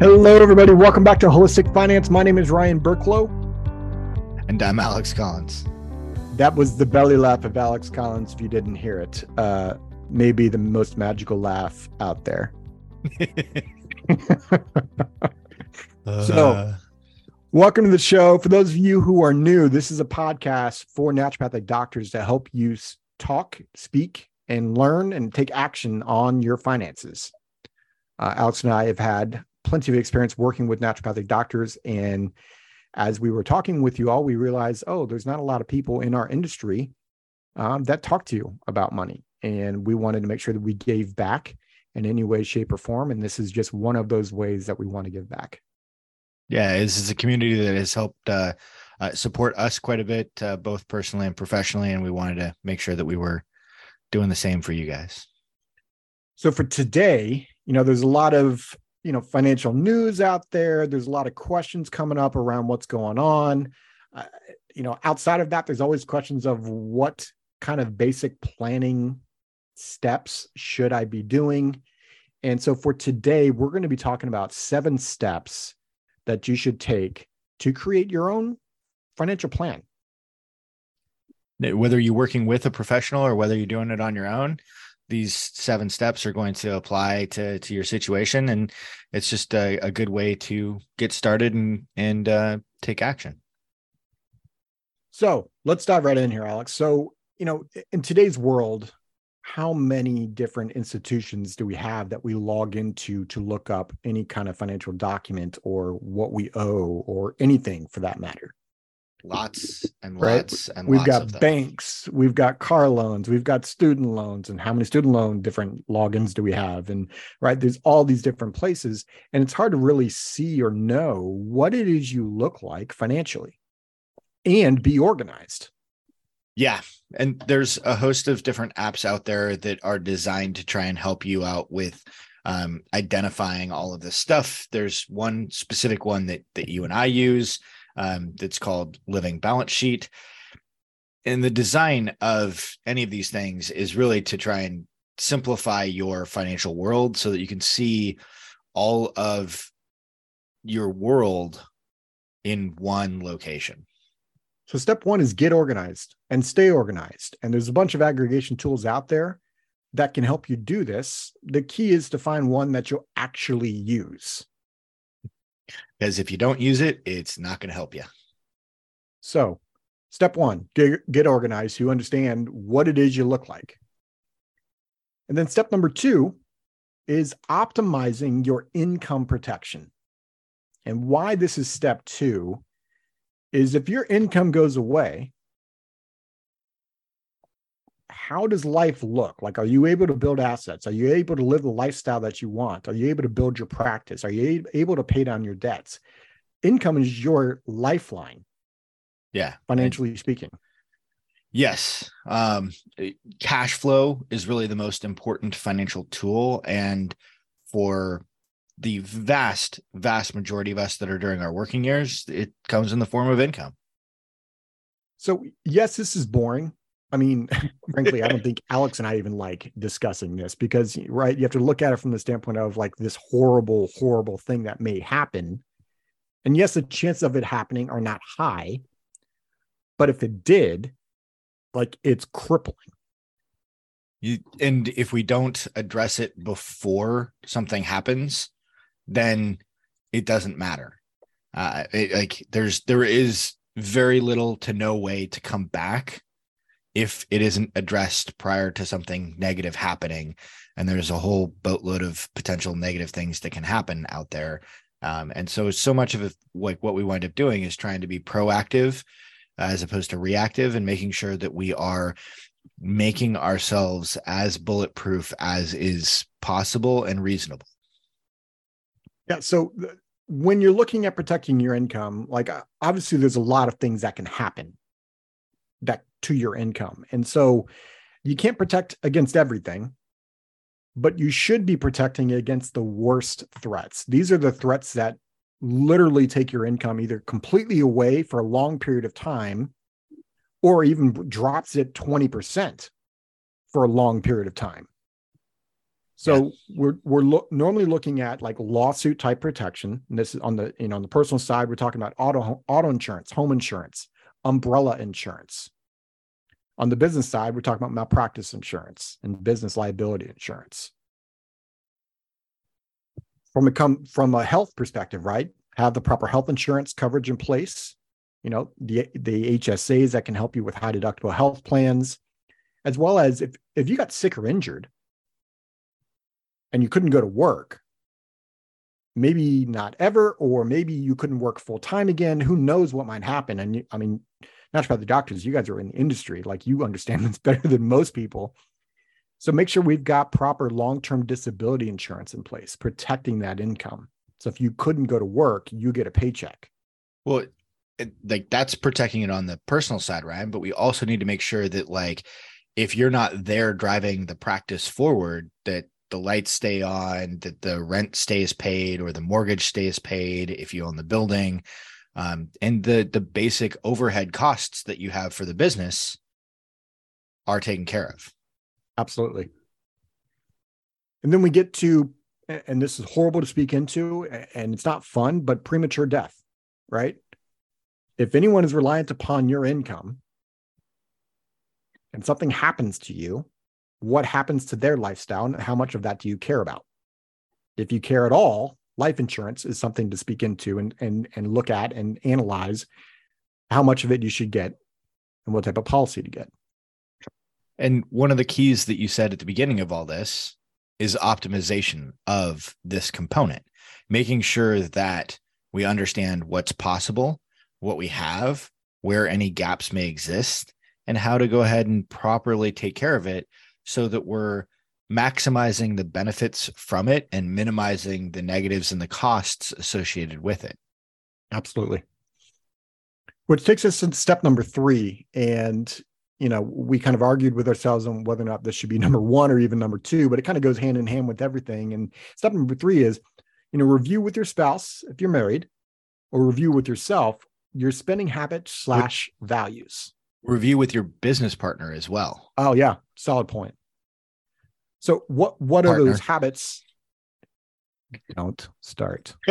Hello, everybody. Welcome back to Holistic Finance. My name is Ryan Burklo. And I'm Alex Collins. That was the belly laugh of Alex Collins, if you didn't hear it. Uh, maybe the most magical laugh out there. so, welcome to the show. For those of you who are new, this is a podcast for naturopathic doctors to help you talk, speak, and learn and take action on your finances. Uh, Alex and I have had plenty of experience working with naturopathic doctors. And as we were talking with you all, we realized, oh, there's not a lot of people in our industry um, that talk to you about money. And we wanted to make sure that we gave back in any way, shape, or form. And this is just one of those ways that we want to give back. Yeah, this is a community that has helped uh, uh, support us quite a bit, uh, both personally and professionally. And we wanted to make sure that we were doing the same for you guys. So for today, you know, there's a lot of, you know, financial news out there. There's a lot of questions coming up around what's going on. Uh, you know, outside of that, there's always questions of what kind of basic planning steps should I be doing? And so for today, we're going to be talking about seven steps that you should take to create your own financial plan whether you're working with a professional or whether you're doing it on your own these seven steps are going to apply to to your situation and it's just a, a good way to get started and and uh, take action. So let's dive right in here alex. So you know in today's world how many different institutions do we have that we log into to look up any kind of financial document or what we owe or anything for that matter lots and right? lots and we've lots got banks we've got car loans we've got student loans and how many student loan different logins do we have? And right there's all these different places and it's hard to really see or know what it is you look like financially and be organized. Yeah and there's a host of different apps out there that are designed to try and help you out with um, identifying all of this stuff. There's one specific one that that you and i use um, that's called Living Balance Sheet. And the design of any of these things is really to try and simplify your financial world so that you can see all of your world in one location. So, step one is get organized and stay organized. And there's a bunch of aggregation tools out there that can help you do this. The key is to find one that you'll actually use because if you don't use it, it's not going to help you. So, step one, get, get organized. You understand what it is you look like. And then step number two is optimizing your income protection. And why this is step two is if your income goes away, how does life look? Like, are you able to build assets? Are you able to live the lifestyle that you want? Are you able to build your practice? Are you able to pay down your debts? Income is your lifeline. Yeah. Financially and, speaking. Yes. Um, cash flow is really the most important financial tool. And for the vast, vast majority of us that are during our working years, it comes in the form of income. So, yes, this is boring I mean, frankly, I don't think Alex and I even like discussing this because, right, you have to look at it from the standpoint of like this horrible, horrible thing that may happen. And yes, the chances of it happening are not high, but if it did, like it's crippling. You, and if we don't address it before something happens, then it doesn't matter. Uh, it, like there's there is very little to no way to come back if it isn't addressed prior to something negative happening and there's a whole boatload of potential negative things that can happen out there. Um, and so so much of it like what we wind up doing is trying to be proactive as opposed to reactive and making sure that we are making ourselves as bulletproof as is possible and reasonable. Yeah so when you're looking at protecting your income like obviously there's a lot of things that can happen that to your income. And so you can't protect against everything, but you should be protecting against the worst threats. These are the threats that literally take your income either completely away for a long period of time or even drops it 20% for a long period of time. So yeah. we're we're lo- normally looking at like lawsuit type protection. And this is on the you know on the personal side, we're talking about auto auto insurance, home insurance, umbrella insurance. On the business side, we're talking about malpractice insurance and business liability insurance. From a come from a health perspective, right? Have the proper health insurance coverage in place. You know, the the HSAs that can help you with high deductible health plans, as well as if if you got sick or injured and you couldn't go to work, maybe not ever, or maybe you couldn't work full time again. Who knows what might happen? And you, I mean, not about the doctors, you guys are in the industry, like you understand this better than most people. So make sure we've got proper long term disability insurance in place, protecting that income. So if you couldn't go to work, you get a paycheck. Well, it, like that's protecting it on the personal side, Ryan. But we also need to make sure that, like, if you're not there driving the practice forward, that the lights stay on, that the rent stays paid or the mortgage stays paid if you own the building, um, and the the basic overhead costs that you have for the business are taken care of. Absolutely. And then we get to, and this is horrible to speak into, and it's not fun, but premature death, right? If anyone is reliant upon your income and something happens to you, what happens to their lifestyle and how much of that do you care about? If you care at all, life insurance is something to speak into and and and look at and analyze how much of it you should get and what type of policy to get. And one of the keys that you said at the beginning of all this is optimization of this component, making sure that we understand what's possible, what we have, where any gaps may exist, and how to go ahead and properly take care of it so that we're maximizing the benefits from it and minimizing the negatives and the costs associated with it. Absolutely. Which takes us to step number three. And, you know, we kind of argued with ourselves on whether or not this should be number one or even number two, but it kind of goes hand in hand with everything. And step number three is, you know, review with your spouse if you're married, or review with yourself your spending habits slash values. Review with your business partner as well. Oh yeah, solid point. So what what Partner. are those habits? Don't start.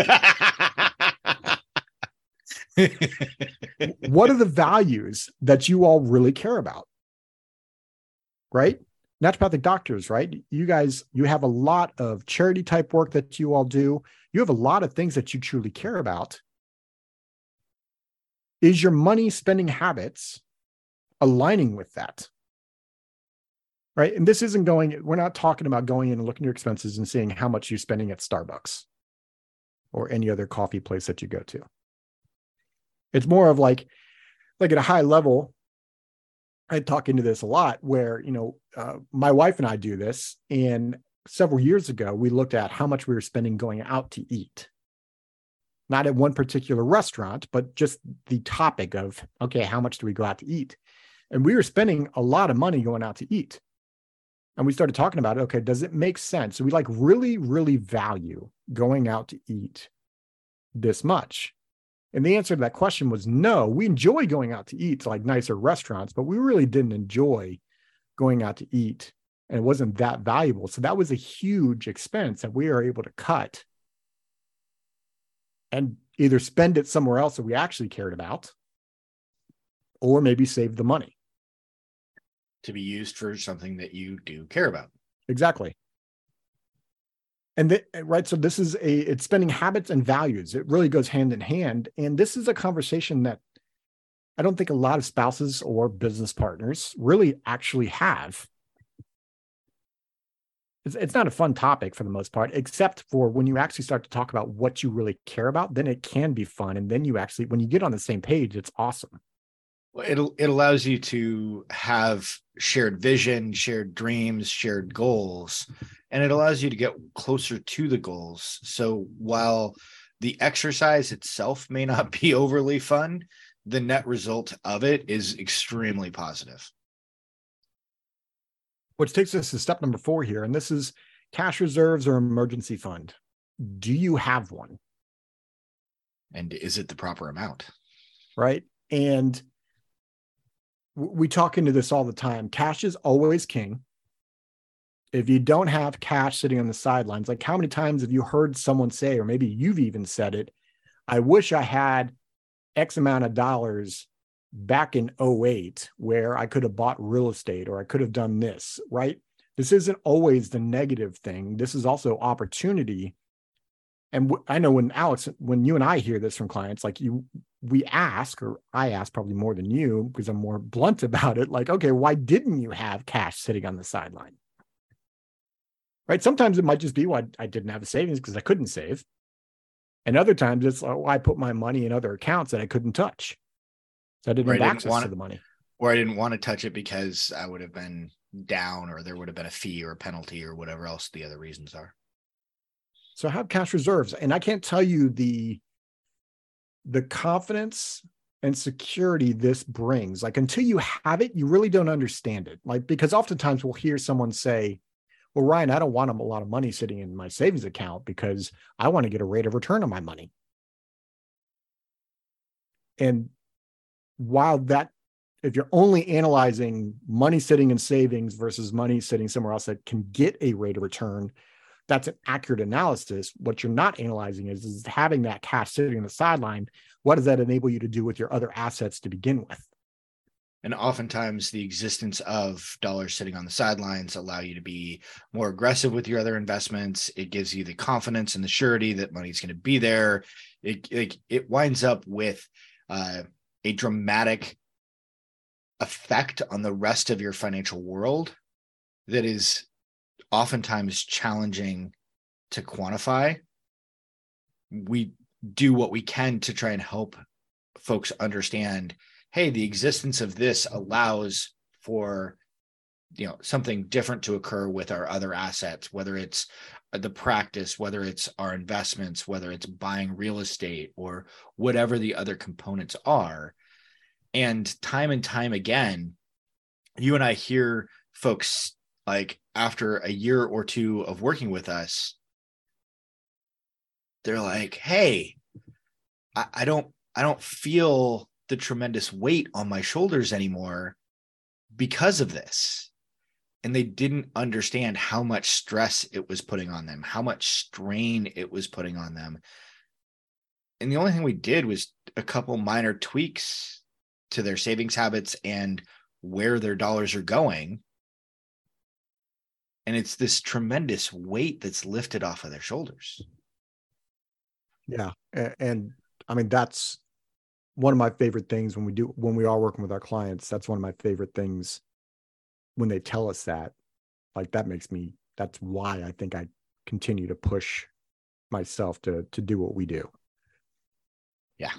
what are the values that you all really care about? Right? Naturopathic doctors, right? You guys, you have a lot of charity type work that you all do. You have a lot of things that you truly care about. Is your money spending habits aligning with that? Right? And this isn't going, we're not talking about going in and looking at your expenses and seeing how much you're spending at Starbucks or any other coffee place that you go to. It's more of like, like at a high level, I talk into this a lot where, you know, uh, my wife and I do this. And several years ago, we looked at how much we were spending going out to eat. Not at one particular restaurant, but just the topic of, okay, how much do we go out to eat? And we were spending a lot of money going out to eat and we started talking about it okay does it make sense? So we like really really value going out to eat this much. And the answer to that question was no. We enjoy going out to eat to like nicer restaurants but we really didn't enjoy going out to eat and it wasn't that valuable. So that was a huge expense that we are able to cut and either spend it somewhere else that we actually cared about or maybe save the money to be used for something that you do care about. Exactly. And the, right, so this is a it's spending habits and values. It really goes hand in hand, and this is a conversation that I don't think a lot of spouses or business partners really actually have. It's, it's not a fun topic for the most part, except for when you actually start to talk about what you really care about, then it can be fun. And then you actually, when you get on the same page, it's awesome. It it allows you to have shared vision, shared dreams, shared goals, and it allows you to get closer to the goals. So while the exercise itself may not be overly fun, the net result of it is extremely positive. Which takes us to step number four here, and this is cash reserves or emergency fund. Do you have one? And is it the proper amount? Right. And we talk into this all the time. Cash is always king. if you don't have cash sitting on the sidelines, like how many times have you heard someone say, or maybe you've even said it, I wish I had X amount of dollars back in 08 where I could have bought real estate or I could have done this, right? This isn't always the negative thing. This is also opportunity. And w- I know when Alex, when you and I hear this from clients, like you, we ask, or I ask probably more than you because I'm more blunt about it. Like, okay, why didn't you have cash sitting on the sideline? right? Sometimes it might just be, well, I, I didn't have a savings because I couldn't save. And other times it's, oh, I put my money in other accounts that I couldn't touch. So I didn't have access didn't to the money. Or I didn't want to touch it because I would have been down or there would have been a fee or a penalty or whatever else the other reasons are. So have cash reserves. And I can't tell you the the confidence and security this brings. Like until you have it, you really don't understand it. Like because oftentimes we'll hear someone say, well, Ryan, I don't want a lot of money sitting in my savings account because I want to get a rate of return on my money. And while that, if you're only analyzing money sitting in savings versus money sitting somewhere else that can get a rate of return, that's an accurate analysis. What you're not analyzing is, is having that cash sitting on the sideline. What does that enable you to do with your other assets to begin with? and oftentimes the existence of dollars sitting on the sidelines allow you to be more aggressive with your other investments it gives you the confidence and the surety that money's going to be there it, it, it winds up with uh, a dramatic effect on the rest of your financial world that is oftentimes challenging to quantify. We do what we can to try and help folks understand hey, the existence of this allows for you know something different to occur with our other assets whether it's the practice whether it's our investments whether it's buying real estate or whatever the other components are. And time and time again you and i hear folks like after a year or two of working with us they're like hey i, I don't i don't feel the tremendous weight on my shoulders anymore because of this. And they didn't understand how much stress it was putting on them, how much strain it was putting on them. And the only thing we did was a couple minor tweaks to their savings habits and where their dollars are going. And it's this tremendous weight that's lifted off of their shoulders. Yeah. And I mean, that's one of my favorite things when we do when we are working with our clients that's one of my favorite things when they tell us that. Like that makes me that's why i think i continue to push myself to to do what we do. Yeah.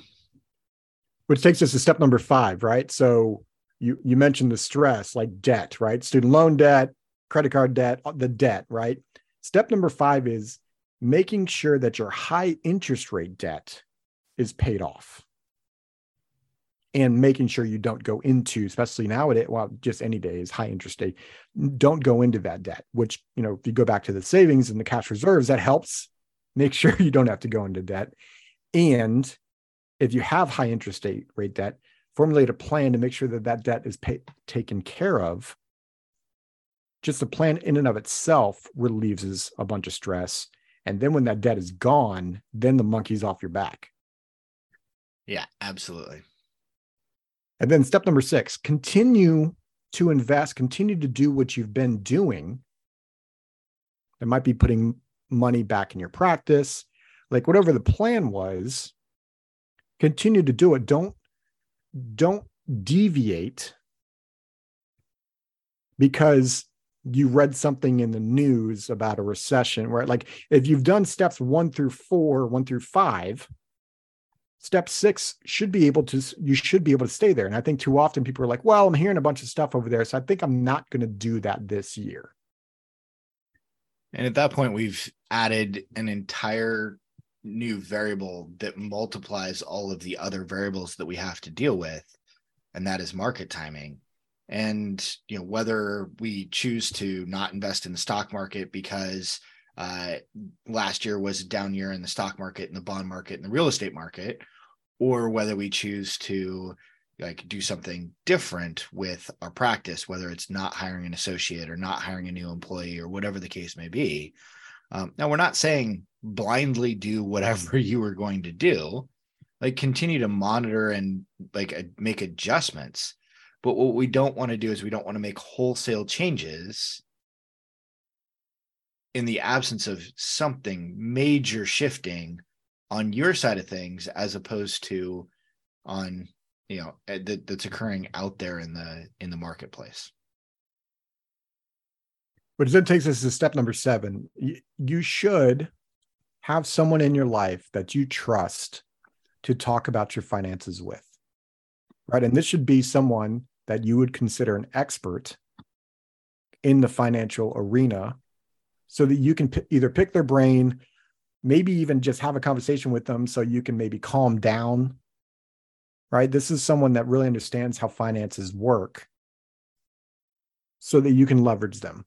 Which takes us to step number five right? So you you mentioned the stress like debt right? Student loan debt credit card debt uh, the debt right step number five is making sure that your high interest rate debt is paid off and making sure you don't go into, especially nowadays, well, just any day is high interest day, don't go into that debt, which, you know, if you go back to the savings and the cash reserves, that helps make sure you don't have to go into debt. And if you have high interest rate debt, formulate a plan to make sure that that debt is pay, taken care of. Just the plan in and of itself relieves a bunch of stress. And then when that debt is gone, then the monkey's off your back. Yeah, absolutely. And then step number six, continue to invest, continue to do what you've been doing. It might be putting money back in your practice, like whatever the plan was, continue to do it. Don't don't deviate because you read something in the news about a recession where like if you've done steps 1 through 4, 1 through 5, step six should be able to you should be able to stay there. And i think too often people are like well i'm hearing a bunch of stuff over there so i think i'm not going to do that this year. And at that point we've added an entire new variable that multiplies all of the other variables that we have to deal with and that is market timing and you know whether we choose to not invest in the stock market because uh, last year was a down year in the stock market and the bond market and the real estate market or whether we choose to like do something different with our practice, whether it's not hiring an associate or not hiring a new employee or whatever the case may be. Um, now, we're not saying blindly do whatever you are going to do, like continue to monitor and like make adjustments. But what we don't want to do is we don't want to make wholesale changes in the absence of something major shifting on your side of things as opposed to on you know eh, that, that's occurring out there in the in the marketplace. But then takes us to step number seven. You should have someone in your life that you trust to talk about your finances with right? And this should be someone that you would consider an expert in the financial arena so that you can p- either pick their brain maybe even just have a conversation with them so you can maybe calm down right? This is someone that really understands how finances work so that you can leverage them.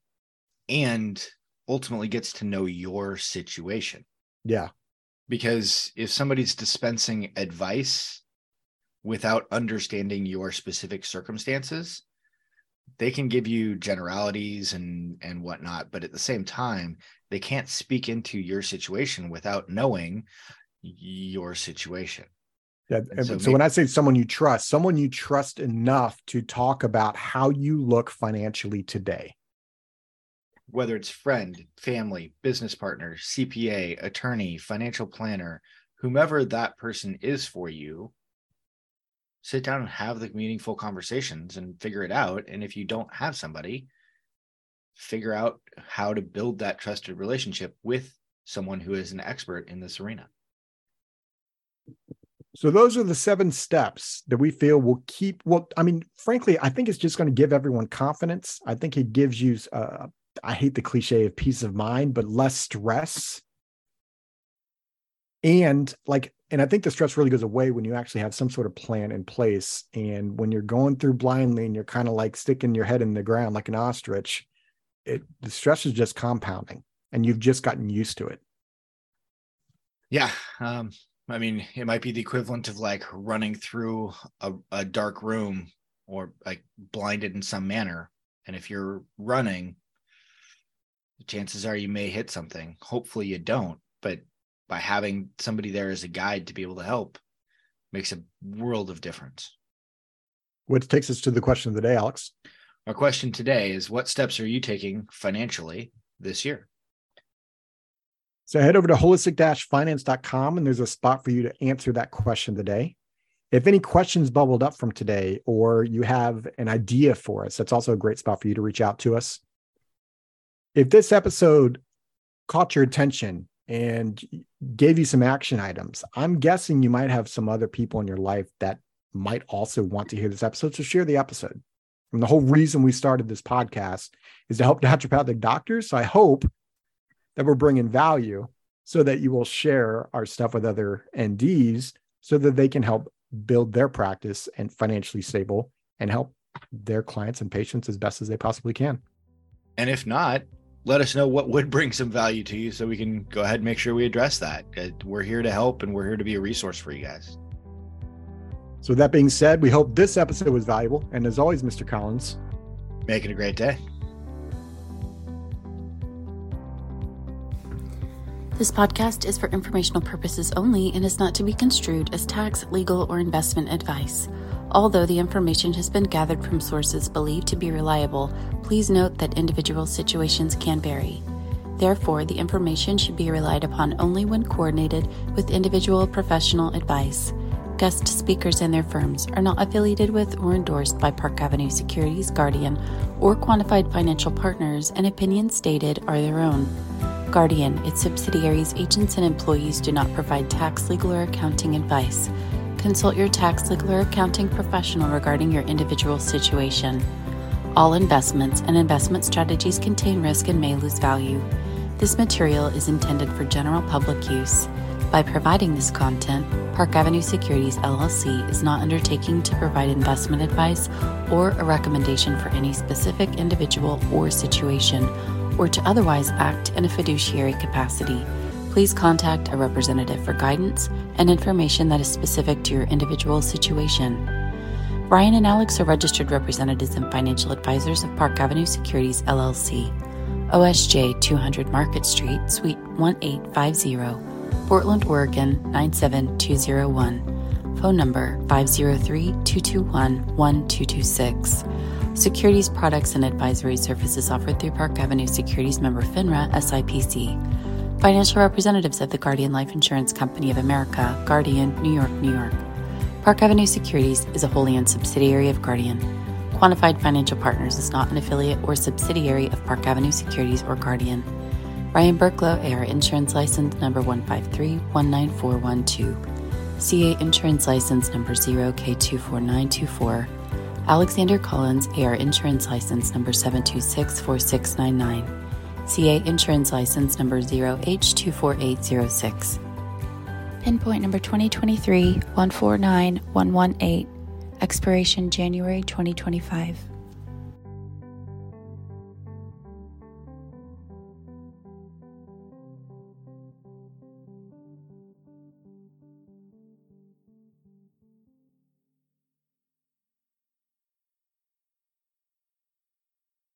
And ultimately gets to know your situation. Yeah. Because if somebody's dispensing advice without understanding your specific circumstances, they can give you generalities and and whatnot, but at the same time, they can't speak into your situation without knowing your situation. Yeah. so, so maybe, when I say someone you trust, someone you trust enough to talk about how you look financially today. Whether it's friend, family, business partner, CPA, attorney, financial planner, whomever that person is for you, sit down and have the meaningful conversations and figure it out. And if you don't have somebody, figure out how to build that trusted relationship with someone who is an expert in this arena. So those are the seven steps that we feel will keep. Well, I mean, frankly, I think it's just going to give everyone confidence. I think it gives you. Uh, I hate the cliche of peace of mind, but less stress. And like, and I think the stress really goes away when you actually have some sort of plan in place. And when you're going through blindly and you're kind of like sticking your head in the ground like an ostrich, it the stress is just compounding, and you've just gotten used to it. Yeah, um, I mean, it might be the equivalent of like running through a, a dark room or like blinded in some manner. And if you're running, the chances are you may hit something. Hopefully you don't, but by having somebody there as a guide to be able to help makes a world of difference. Which takes us to the question of the day, Alex. Our question today is what steps are you taking financially this year? So head over to holistic-finance.com and there's a spot for you to answer that question today. If any questions bubbled up from today or you have an idea for us, that's also a great spot for you to reach out to us. If this episode caught your attention and gave you some action items, I'm guessing you might have some other people in your life that might also want to hear this episode. So share the episode. And the whole reason we started this podcast is to help naturopathic doctors. So I hope that we're bringing value so that you will share our stuff with other NDs so that they can help build their practice and financially stable and help their clients and patients as best as they possibly can. And if not, let us know what would bring some value to you so we can go ahead and make sure we address that. Uh, we're here to help and we're here to be a resource for you guys. So, that being said, we hope this episode was valuable. And as always, Mr. Collins, make it a great day. This podcast is for informational purposes only and is not to be construed as tax, legal, or investment advice. Although the information has been gathered from sources believed to be reliable, please note that individual situations can vary. Therefore, the information should be relied upon only when coordinated with individual professional advice. Guest speakers and their firms are not affiliated with or endorsed by Park Avenue Securities Guardian or quantified financial partners, and opinions stated are their own. Guardian, its subsidiaries, agents, and employees do not provide tax, legal, or accounting advice. Consult your tax, legal, or accounting professional regarding your individual situation. All investments and investment strategies contain risk and may lose value. This material is intended for general public use. By providing this content, Park Avenue Securities LLC is not undertaking to provide investment advice or a recommendation for any specific individual or situation or to otherwise act in a fiduciary capacity, please contact a representative for guidance and information that is specific to your individual situation. Ryan and Alex are registered representatives and financial advisors of Park Avenue Securities LLC, OSJ 200 Market Street, Suite 1850, Portland, Oregon 97201. Phone number 503 221 1226. Securities products and advisory services offered through Park Avenue Securities member FINRA SIPC. Financial representatives of the Guardian Life Insurance Company of America, Guardian, New York, New York. Park Avenue Securities is a wholly owned subsidiary of Guardian. Quantified Financial Partners is not an affiliate or subsidiary of Park Avenue Securities or Guardian. Ryan Burklo, AR Insurance License Number 153-19412. CA Insurance License Number 0K24924. Alexander Collins, AR Insurance License Number 7264699. CA Insurance License Number 0H24806. Pinpoint number 2023 149118. Expiration January 2025.